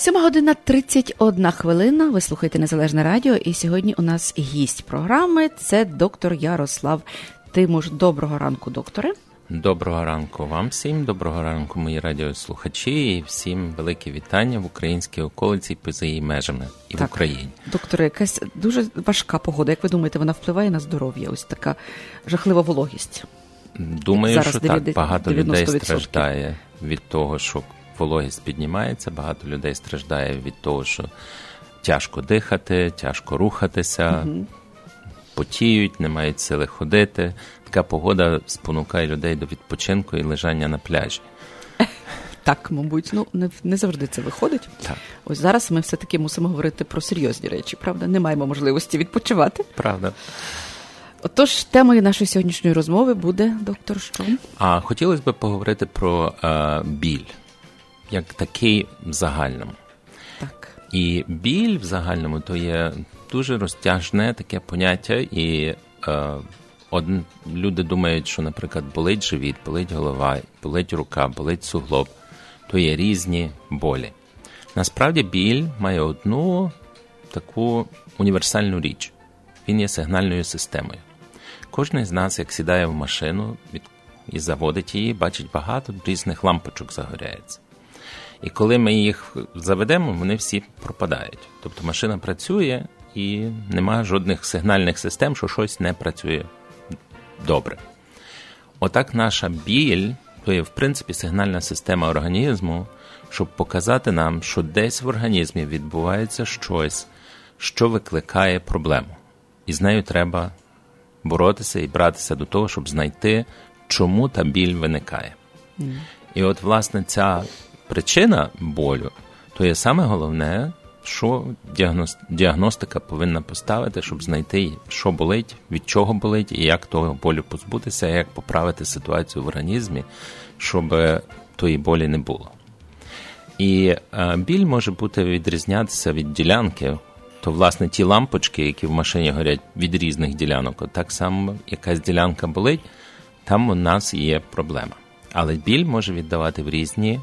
7 година 31 хвилина. Ви слухаєте Незалежне Радіо, і сьогодні у нас гість програми це доктор Ярослав Тимуш. Доброго ранку, докторе. Доброго ранку вам всім, доброго ранку, мої радіослухачі, і всім велике вітання в українській околиці поза її межами і так. в Україні. Докторе, якась дуже важка погода. Як ви думаєте, вона впливає на здоров'я? Ось така жахлива вологість. Думаю, Зараз що 90, так багато 90%. людей страждає від того, що вологість піднімається, багато людей страждає від того, що тяжко дихати, тяжко рухатися. Угу. Потіють, не мають сили ходити, така погода спонукає людей до відпочинку і лежання на пляжі. Так, мабуть, ну не не завжди це виходить. Так. Ось зараз ми все-таки мусимо говорити про серйозні речі, правда? Не маємо можливості відпочивати. Правда. Отож, темою нашої сьогоднішньої розмови буде доктор що? А хотілося б поговорити про е, біль, як такий в загальному. Так. І біль в загальному то є дуже розтяжне таке поняття, і е, Од... Люди думають, що, наприклад, болить живіт, болить голова, болить рука, болить суглоб, то є різні болі. Насправді біль має одну таку універсальну річ. Він є сигнальною системою. Кожен з нас, як сідає в машину від... і заводить її, бачить багато різних лампочок загоряється. І коли ми їх заведемо, вони всі пропадають. Тобто машина працює і немає жодних сигнальних систем, що щось не працює добре. Отак наша біль то є, в принципі, сигнальна система організму, щоб показати нам, що десь в організмі відбувається щось, що викликає проблему. І з нею треба боротися і братися до того, щоб знайти, чому та біль виникає. Mm. І от, власне, ця причина болю то є саме головне, що діагностика повинна поставити, щоб знайти, що болить, від чого болить, і як того болю позбутися, як поправити ситуацію в організмі, щоб тої болі не було. І е, біль може бути відрізнятися від ділянки, то, власне, ті лампочки, які в машині горять від різних ділянок, от так само якась ділянка болить, там у нас є проблема. Але біль може віддавати в різні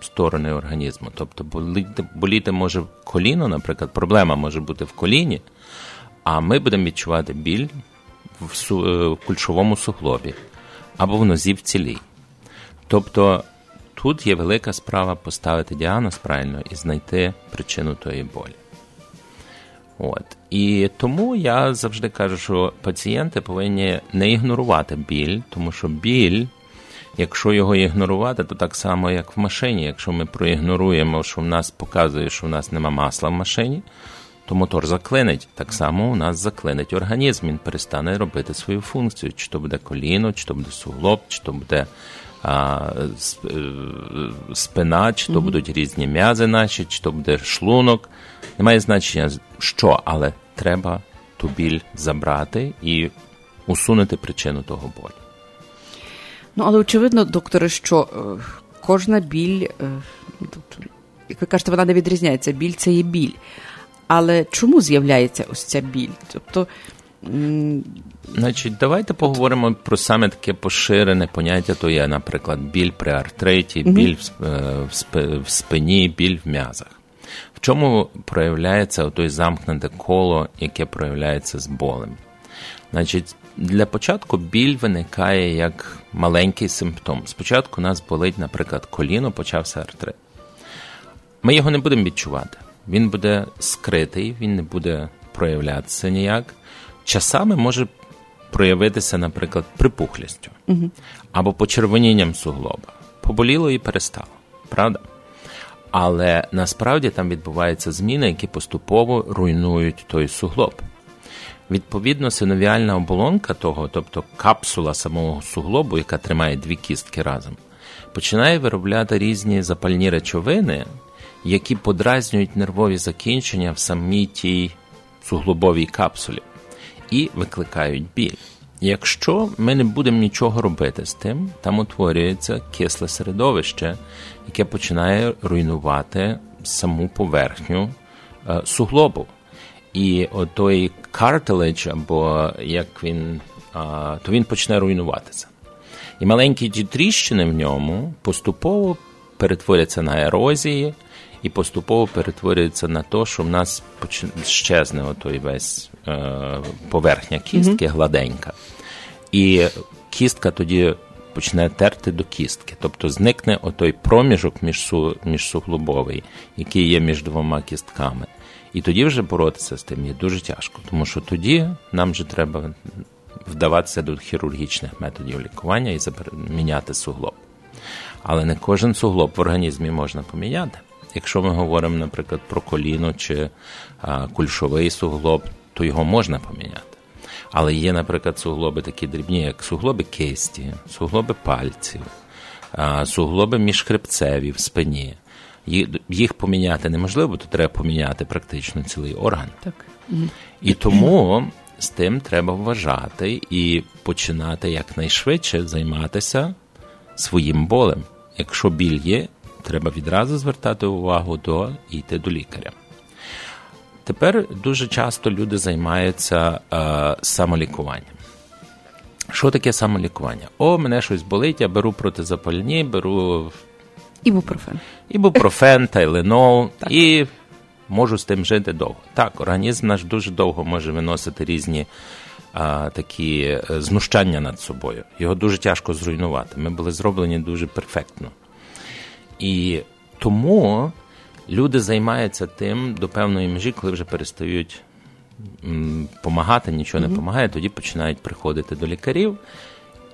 сторони організму. Тобто боліти, боліти може коліно, наприклад, проблема може бути в коліні, а ми будемо відчувати біль в, су, е, в кульшовому суглобі або в нозі в цілій. Тобто тут є велика справа поставити діагноз правильно і знайти причину тої болі. От. І тому я завжди кажу, що пацієнти повинні не ігнорувати біль, тому що біль Якщо його ігнорувати, то так само, як в машині. Якщо ми проігноруємо, що в нас показує, що в нас нема масла в машині, то мотор заклинить. Так само у нас заклинить організм, він перестане робити свою функцію. Чи то буде коліно, чи то буде суглоб, чи то буде а, е, спина, чи то будуть різні м'язи наші, чи то буде шлунок. Немає значення, що, але треба ту біль забрати і усунути причину того болю. Ну, але очевидно, докторе, що е, кожна біль, е, як ви кажете, вона не відрізняється. Біль це є біль. Але чому з'являється ось ця біль? Тобто. Значить, давайте поговоримо про саме таке поширене поняття. То є, наприклад, біль при артриті, біль mm-hmm. в спині, біль в м'язах. В чому проявляється той замкнуте коло, яке проявляється з болем? Значить, для початку біль виникає як маленький симптом. Спочатку у нас болить, наприклад, коліно, почався артрит. Ми його не будемо відчувати. Він буде скритий, він не буде проявлятися ніяк. Часами може проявитися, наприклад, припухлістю угу. або почервонінням суглоба. Поболіло і перестало. Правда? Але насправді там відбуваються зміни, які поступово руйнують той суглоб. Відповідно, синовіальна оболонка того, тобто капсула самого суглобу, яка тримає дві кістки разом, починає виробляти різні запальні речовини, які подразнюють нервові закінчення в самій тій суглобовій капсулі і викликають біль. Якщо ми не будемо нічого робити з тим, там утворюється кисле середовище, яке починає руйнувати саму поверхню е, суглобу. І той cartilage, або як він, то він почне руйнуватися. І маленькі ті тріщини в ньому поступово перетворяться на ерозії, і поступово перетворюється на те, що в нас щезне отой весь е, поверхня кістки, mm-hmm. гладенька. І кістка тоді почне терти до кістки. Тобто зникне отой проміжок між су, між суглобовий, який є між двома кістками. І тоді вже боротися з тим є дуже тяжко, тому що тоді нам вже треба вдаватися до хірургічних методів лікування і міняти суглоб. Але не кожен суглоб в організмі можна поміняти. Якщо ми говоримо, наприклад, про коліно чи а, кульшовий суглоб, то його можна поміняти. Але є, наприклад, суглоби такі дрібні, як суглоби кисті, суглоби пальців, а, суглоби міжхребцеві в спині. Їх поміняти неможливо, бо то треба поміняти практично цілий орган. Так. І тому з тим треба вважати і починати якнайшвидше займатися своїм болем. Якщо біль є, треба відразу звертати увагу до і йти до лікаря. Тепер дуже часто люди займаються е, самолікуванням. Що таке самолікування? О, мене щось болить, я беру протизапальні, беру ібупрофен. Ібупрофен, тайленол і можу з тим жити довго. Так, організм наш дуже довго може виносити різні а, такі знущання над собою. Його дуже тяжко зруйнувати. Ми були зроблені дуже перфектно. І тому люди займаються тим до певної межі, коли вже перестають допомагати, нічого не допомагає, тоді починають приходити до лікарів.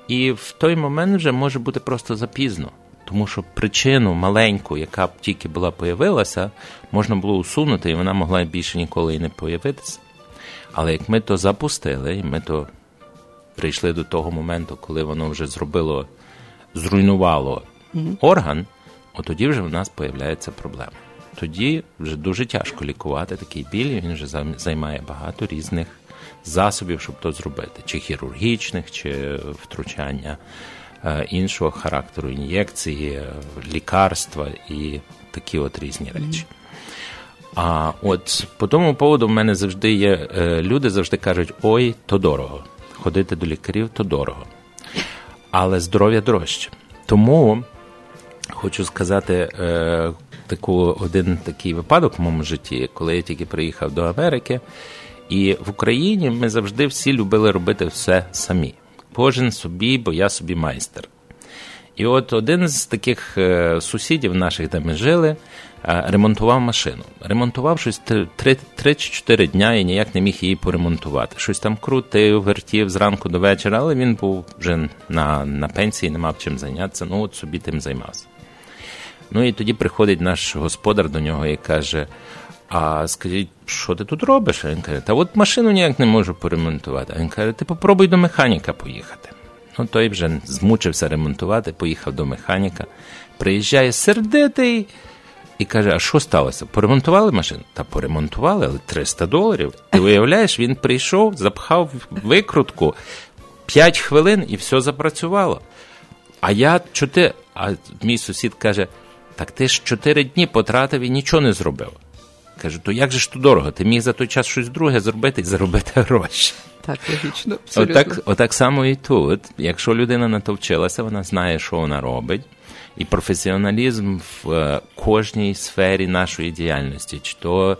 І в той момент вже може бути просто запізно. Тому що причину маленьку, яка б тільки була появилася, можна було усунути, і вона могла більше ніколи і не появитися. Але як ми то запустили, і ми то прийшли до того моменту, коли воно вже зробило, зруйнувало mm-hmm. орган, от тоді вже в нас появляється проблема. Тоді вже дуже тяжко лікувати такий біль, він вже займає багато різних засобів, щоб то зробити, чи хірургічних, чи втручання. Е, іншого характеру ін'єкції, лікарства і такі от різні речі. А от по тому поводу в мене завжди є е, люди завжди кажуть: ой, то дорого. Ходити до лікарів то дорого. Але здоров'я дорожче. Тому хочу сказати е, таку, один такий випадок в моєму житті, коли я тільки приїхав до Америки, і в Україні ми завжди всі любили робити все самі кожен собі, бо я собі майстер. І от один з таких е, сусідів наших, де ми жили, е, ремонтував машину. Ремонтував щось 3 чи 4 дня і ніяк не міг її поремонтувати. Щось там крутив, вертів зранку до вечора, але він був вже на на пенсії, не мав чим зайнятися. Ну, от собі тим займався. Ну і тоді приходить наш господар до нього і каже: а скажіть, що ти тут робиш? Він каже, та от машину ніяк не можу поремонтувати. А він каже, ти попробуй до механіка поїхати. Ну, той вже змучився ремонтувати, поїхав до механіка, приїжджає сердитий і каже: А що сталося? Поремонтували машину? Та поремонтували, але 300 доларів. Ти уявляєш, він прийшов, запхав викрутку 5 хвилин і все запрацювало. А я чотири. А мій сусід каже: так ти ж чотири дні потратив і нічого не зробив. Кажу, то як же ж то дорого? Ти міг за той час щось друге зробити і заробити гроші. Так, логічно. Отак, отак само і тут. Якщо людина на то вчилася, вона знає, що вона робить. І професіоналізм в е, кожній сфері нашої діяльності, чи то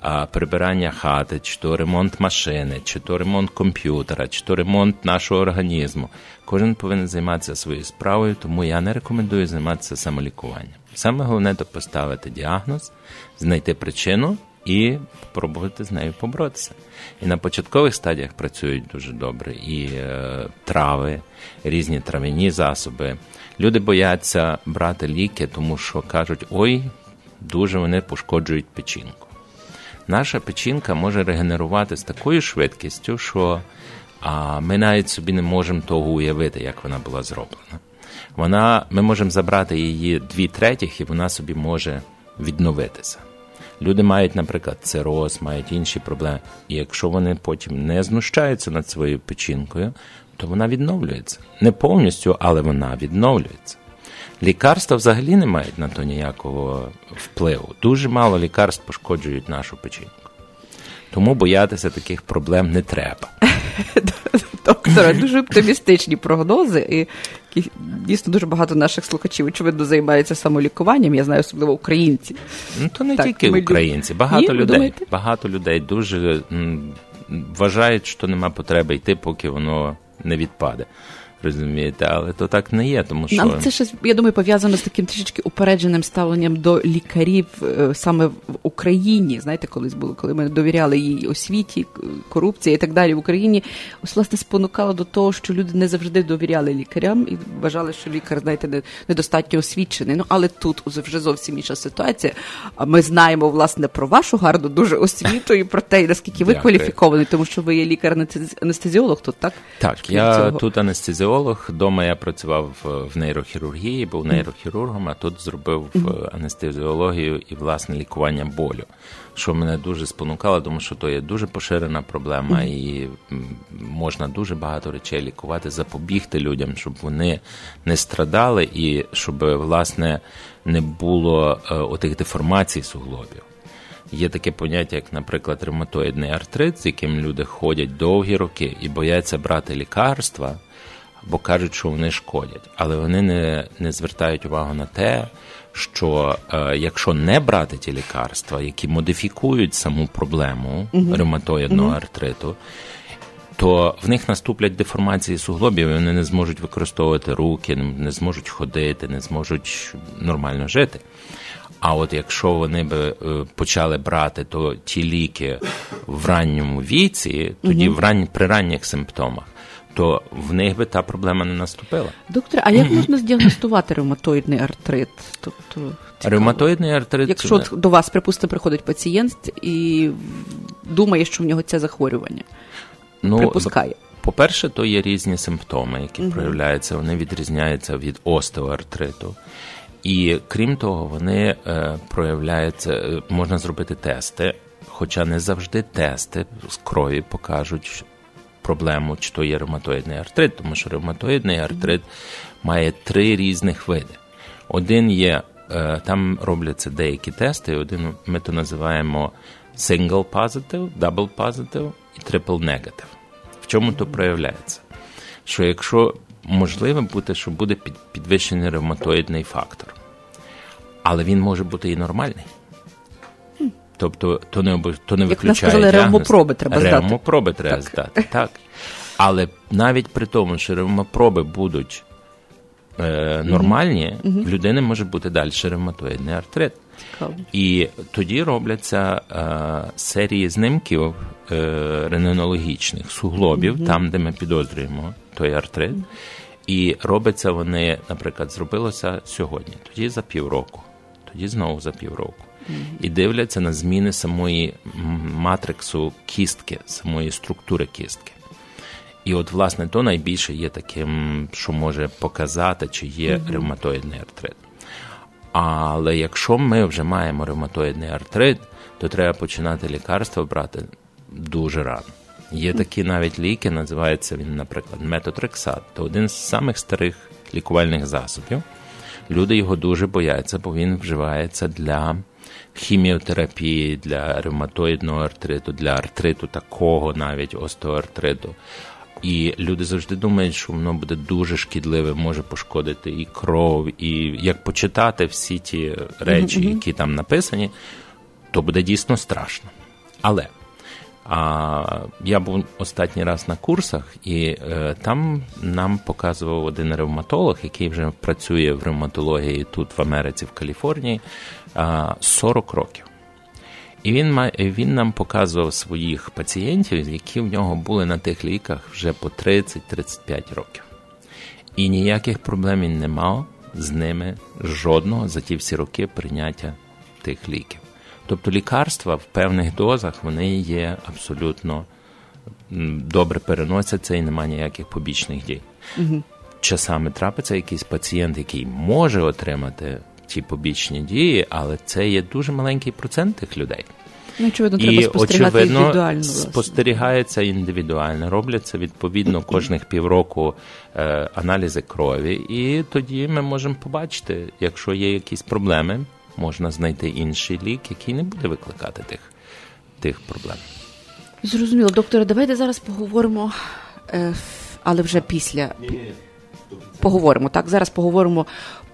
а, прибирання хати, чи то ремонт машини, чи то ремонт комп'ютера, чи то ремонт нашого організму. Кожен повинен займатися своєю справою, тому я не рекомендую займатися самолікуванням. Саме головне то поставити діагноз, знайти причину і спробувати з нею поборотися. І на початкових стадіях працюють дуже добре і е, трави, різні трав'яні засоби. Люди бояться брати ліки, тому що кажуть, ой, дуже вони пошкоджують печінку. Наша печінка може регенерувати з такою швидкістю, що а, ми навіть собі не можемо того уявити, як вона була зроблена. Вона, Ми можемо забрати її дві третіх, і вона собі може відновитися. Люди мають, наприклад, цироз, мають інші проблеми. І якщо вони потім не знущаються над своєю печінкою, то вона відновлюється. Не повністю, але вона відновлюється. Лікарства взагалі не мають на то ніякого впливу. Дуже мало лікарств пошкоджують нашу печінку. Тому боятися таких проблем не треба. Доктора, дуже оптимістичні прогнози, і дійсно дуже багато наших слухачів, очевидно, займаються самолікуванням. Я знаю, особливо українці. Ну то не так, тільки українці, багато Ні, людей. Багато людей дуже м, вважають, що нема потреби йти, поки воно не відпаде. Розумієте, але то так не є, тому що Але це щось, я думаю, пов'язано з таким трішечки упередженим ставленням до лікарів е, саме в Україні. Знаєте, колись було, коли ми довіряли їй освіті, корупції і так далі в Україні. Ось власне спонукало до того, що люди не завжди довіряли лікарям і вважали, що лікар, знаєте, недостатньо освічений. Ну але тут вже зовсім інша ситуація. А ми знаємо власне про вашу гарну дуже освіту і про те, наскільки ви кваліфікований, тому що ви є лікар-анестезіолог тут, так? Так, я тут анестезіолог анестезіолог. Дома я працював в нейрохірургії, був нейрохірургом, а тут зробив анестезіологію і власне лікування болю, що мене дуже спонукало, тому що то є дуже поширена проблема, і можна дуже багато речей лікувати, запобігти людям, щоб вони не страдали, і щоб власне не було е, отих деформацій суглобів. Є таке поняття, як, наприклад, ревматоїдний артрит, з яким люди ходять довгі роки і бояться брати лікарства, бо кажуть, що вони шкодять, але вони не не звертають увагу на те, що е, якщо не брати ті лікарства, які модифікують саму проблему uh ревматоїдного uh артриту, то в них наступлять деформації суглобів, і вони не зможуть використовувати руки, не зможуть ходити, не зможуть нормально жити. А от якщо вони би е, почали брати то ті ліки в ранньому віці, тоді uh в ран... при ранніх симптомах, то в них би та проблема не наступила. Доктор, а як можна здіагностувати ревматоїдний артрит? Тобто ревматоїдний артрит, якщо до вас, припустимо, приходить пацієнт і думає, що в нього це захворювання, ну, припускає. По-перше, то є різні симптоми, які угу. проявляються, вони відрізняються від остеоартриту. І крім того, вони е, проявляються, е, можна зробити тести, хоча не завжди тести з крові покажуть, проблему, чи то є ревматоїдний артрит, тому що ревматоїдний артрит має три різних види. Один є, е, там робляться деякі тести, один ми то називаємо single positive, double positive і triple negative. В чому то проявляється? Що якщо можливо бути, що буде підвищений ревматоїдний фактор, але він може бути і нормальний. Тобто, то не то не Як виключає сказали, ревмопроби треба здати. Ревмопроби треба так. здати, так. Але навіть при тому, що ревмопроби будуть е, нормальні, mm-hmm. в людини може бути далі ревматоїдний артрит. Цікаво. І тоді робляться е, серії знимків е, рентгенологічних суглобів, mm-hmm. там, де ми підозрюємо той артрит. І робиться вони, наприклад, зробилося сьогодні, тоді за півроку, тоді знову за півроку і дивляться на зміни самої матриксу кістки, самої структури кістки. І от, власне, то найбільше є таким, що може показати, чи є mm-hmm. ревматоїдний артрит. Але якщо ми вже маємо ревматоїдний артрит, то треба починати лікарство брати дуже рано. Є такі навіть ліки, називається він, наприклад, метотрексат. То один з самих старих лікувальних засобів. Люди його дуже бояться, бо він вживається для хіміотерапії для ревматоїдного артриту, для артриту такого навіть остеоартриту. І люди завжди думають, що воно буде дуже шкідливе, може пошкодити і кров, і як почитати всі ті речі, які там написані, то буде дійсно страшно. Але а я був останній раз на курсах, і е, там нам показував один ревматолог, який вже працює в ревматології тут в Америці, в Каліфорнії, 40 років. І він він нам показував своїх пацієнтів, які в нього були на тих ліках вже по 30-35 років. І ніяких проблем він не мав з ними жодного за ті всі роки прийняття тих ліків. Тобто лікарства в певних дозах вони є абсолютно добре переносяться і немає ніяких побічних дій. Угу. Часами трапиться якийсь пацієнт, який може отримати ті побічні дії, але це є дуже маленький процент тих людей. Ну, очевидно, треба спостерігати очевидно, індивідуально. Власне. спостерігається індивідуально, робляться відповідно кожних півроку е, аналізи крові, і тоді ми можемо побачити, якщо є якісь проблеми, можна знайти інший лік, який не буде викликати тих, тих проблем. Зрозуміло, докторе, давайте зараз поговоримо, е, але вже після поговоримо. Так, зараз поговоримо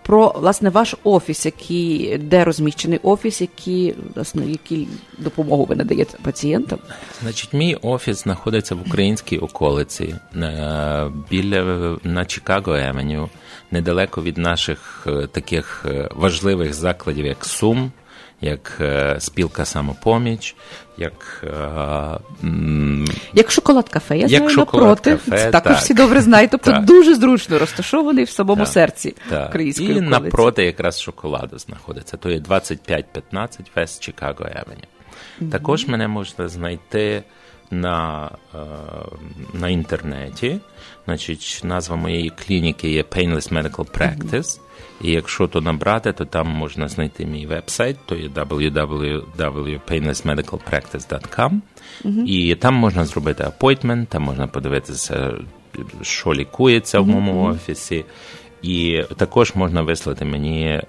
про власне ваш офіс, який де розміщений офіс, який власне які допомогу ви надаєте пацієнтам. Значить, мій офіс знаходиться в українській околиці е, біля на Чикаго Евеню, недалеко від наших е, таких важливих закладів, як Сум як е, спілка самопоміч, як е, як шоколад кафе. Я знаю напроти. Кафе, також так, всі добре знають. Тобто так. дуже зручно розташований в самому так, серці так. української І околиці. напроти якраз шоколаду знаходиться. То є 2515 Вест Чикаго Евені. Mm-hmm. Також мене можна знайти на е, на інтернеті. Значить, Назва моєї клініки є Painless Medical Practice. І якщо то набрати, то там можна знайти мій веб-сайт, то є www.painlessmedicalpractice.com. Mm-hmm. І там можна зробити апойтмент, там можна подивитися, що лікується в моєму офісі. І також можна вислати мені е,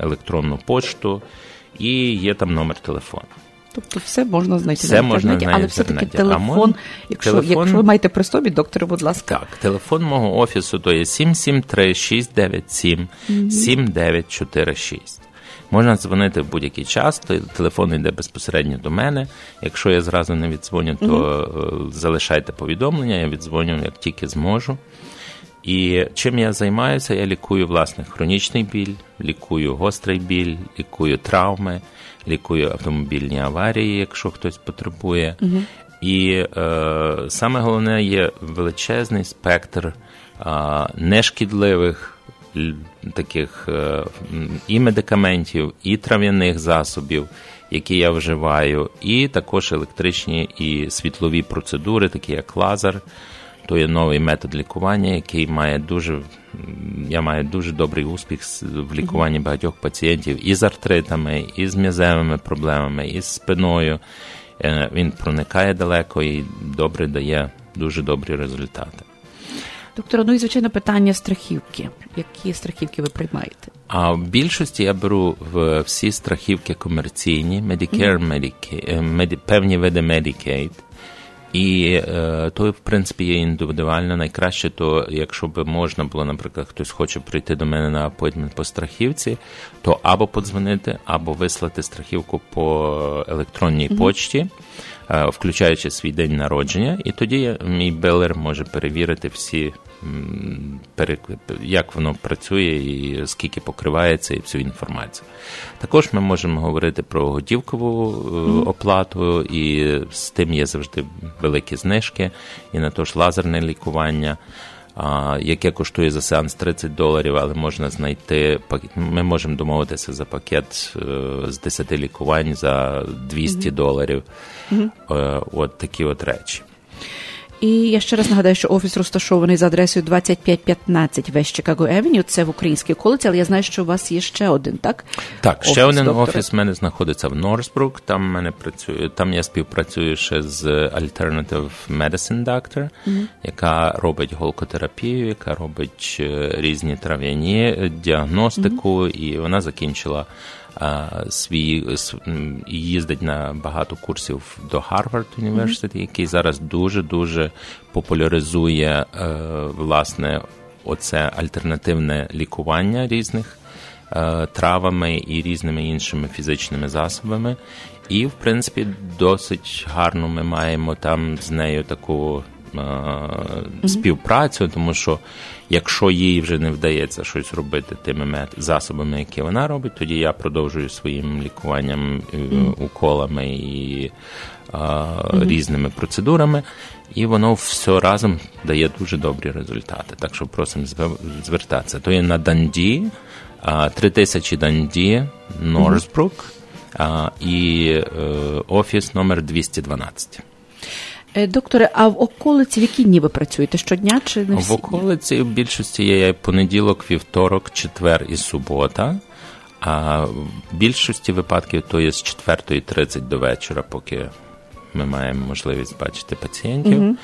електронну почту, і є там номер телефону. Тобто все можна знайти все на інтернеті, але все-таки телефон, якщо телефон, якщо ви маєте при собі, доктор, будь ласка. Так, телефон мого офісу то є 773-697-7946. Можна дзвонити в будь-який час, телефон йде безпосередньо до мене. Якщо я зразу не віддзвоню, то mm залишайте повідомлення, я віддзвоню, як тільки зможу. І чим я займаюся, я лікую власне хронічний біль, лікую гострий біль, лікую травми, лікую автомобільні аварії, якщо хтось потребує. Угу. І е, саме головне є величезний спектр е, нешкідливих таких е, і медикаментів, і трав'яних засобів, які я вживаю, і також електричні і світлові процедури, такі як лазер. То є новий метод лікування, який має дуже я маю дуже добрий успіх в лікуванні багатьох пацієнтів і з артритами, і з м'язевими проблемами, і з спиною. Е, він проникає далеко і добре дає дуже добрі результати. Доктор, ну і звичайно питання страхівки. Які страхівки ви приймаєте? А в більшості я беру в всі страхівки комерційні, Medicare, Medicaid, е, певні види Medicaid. І е, то, в принципі, є індивідуально найкраще, то якщо б можна було, наприклад, хтось хоче прийти до мене на апойтмент по страхівці, то або подзвонити, або вислати страхівку по електронній mm-hmm. почті, включаючи свій день народження, і тоді мій белер може перевірити всі як воно працює і скільки покривається, і всю інформацію. Також ми можемо говорити про готівкову mm-hmm. оплату, і з тим є завжди великі знижки, і на то ж лазерне лікування. Яке коштує за сеанс 30 доларів, але можна знайти Ми можемо домовитися за пакет е, з 10 лікувань за 200 mm-hmm. доларів. Mm-hmm. От такі от речі. І я ще раз нагадаю, що офіс розташований за адресою 2515 Вест Чикаго Евеню. Це в українській околиці, але я знаю, що у вас є ще один, так? Так, офіс, ще один доктора. офіс в мене знаходиться в Норсбрук. Там мене працює, там я співпрацюю ще з Alternative Medicine Doctor, mm-hmm. яка робить голкотерапію, яка робить е, різні трав'яні діагностику, mm-hmm. і вона закінчила свій і їздить на багато курсів до Гарвард університету, який зараз дуже дуже популяризує е, власне оце альтернативне лікування різних е, травами і різними іншими фізичними засобами. І, в принципі, досить гарно ми маємо там з нею таку. Співпрацю, тому що якщо їй вже не вдається щось робити тими засобами, які вона робить, тоді я продовжую своїм лікуванням mm-hmm. уколами і mm-hmm. різними процедурами, і воно все разом дає дуже добрі результати. Так що просимо звертатися. То є на Данді, 3000 Данді, Норсбрук. і е, офіс номер 212. Е, докторе, а в околиці в які дні ви працюєте? Щодня чи не всі в околиці в більшості є понеділок, вівторок, четвер і субота. А в більшості випадків то є з 4.30 до вечора, поки ми маємо можливість бачити пацієнтів. Угу.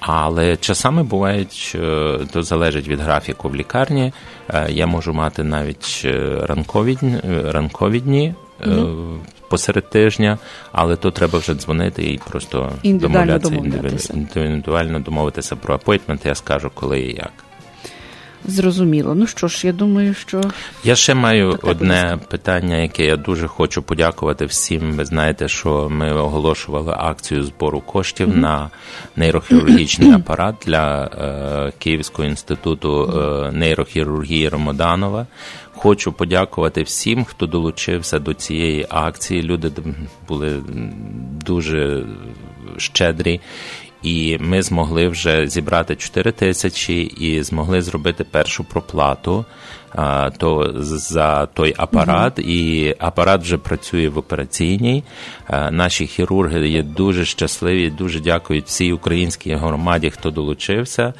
Але часами бувають, е, то залежить від графіку в лікарні. Е, я можу мати навіть ранкові ранкові дні угу. посеред тижня, але то треба вже дзвонити і просто домовлятися індивідуально домовитися про апойтмент. Я скажу, коли і як. Зрозуміло. Ну що ж, я думаю, що я ще маю одне питання, яке я дуже хочу подякувати всім. Ви знаєте, що ми оголошували акцію збору коштів mm-hmm. на нейрохірургічний апарат для е, Київського інституту е, нейрохірургії Ромоданова. Хочу подякувати всім, хто долучився до цієї акції. Люди були дуже щедрі. І ми змогли вже зібрати 4 тисячі і змогли зробити першу проплату а, то за той апарат. mm І апарат вже працює в операційній. А, наші хірурги є дуже щасливі, дуже дякують всій українській громаді, хто долучився.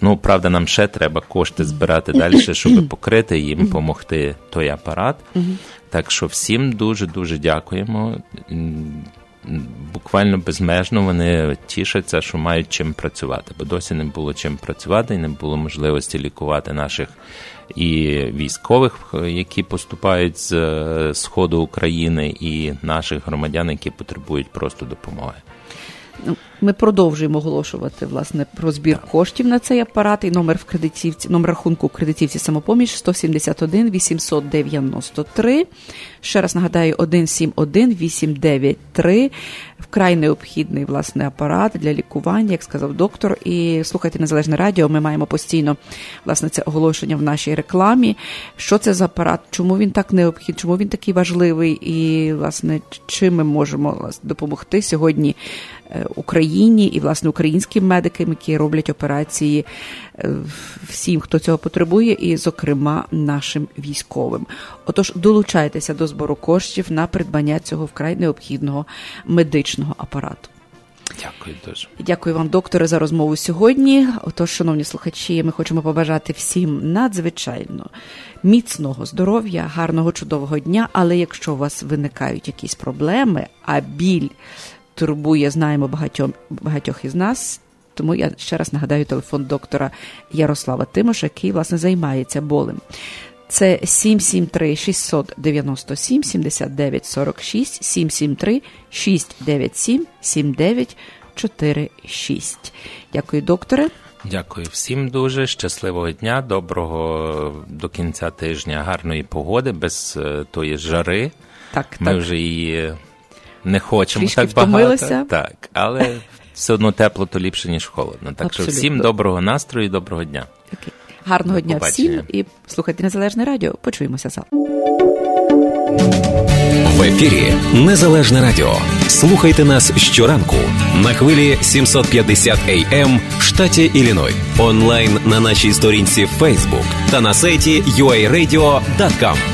Ну, правда, нам ще треба кошти збирати далі, щоб покрити їм, допомогти той апарат. Так що всім дуже дуже дякуємо буквально безмежно вони тішаться, що мають чим працювати, бо досі не було чим працювати і не було можливості лікувати наших і військових, які поступають з сходу України, і наших громадян, які потребують просто допомоги. Ми продовжуємо оголошувати власне про збір коштів на цей апарат і номер в кредитівці, номер рахунку в кредитівці самопоміч 171 893. Ще раз нагадаю, 171 893. Вкрай необхідний власне апарат для лікування, як сказав доктор. І слухайте незалежне радіо. Ми маємо постійно власне це оголошення в нашій рекламі. Що це за апарат? Чому він так необхідний? Чому він такий важливий? І власне чим ми можемо власне, допомогти сьогодні е, Україні і власне українським медикам, які роблять операції е, всім, хто цього потребує, і, зокрема, нашим військовим. Отож, долучайтеся до збору коштів на придбання цього вкрай необхідного медичного апарату. Дякую дуже. Дякую вам, докторе, за розмову сьогодні. Отож, шановні слухачі, ми хочемо побажати всім надзвичайно міцного здоров'я, гарного чудового дня. Але якщо у вас виникають якісь проблеми, а біль турбує, знаємо багатьом багатьох із нас. Тому я ще раз нагадаю телефон доктора Ярослава Тимоша, який власне займається болем. Це 773 697 79 46 773 697 7946. Дякую, докторе. Дякую всім дуже. Щасливого дня, доброго до кінця тижня, гарної погоди, без е, тої жари. Так, Ми так. вже її не хочемо Трішки так багато. Так, але все одно тепло, то ліпше, ніж холодно. Так Абсолютно. що всім доброго настрою і доброго дня. Окей. Гарного дня всім і слухайте Незалежне Радіо. Почуємося завтра. В ефірі Незалежне Радіо. Слухайте нас щоранку на хвилі 750 AM ем в штаті Іліной. Онлайн на нашій сторінці Facebook та на сайті uaradio.com.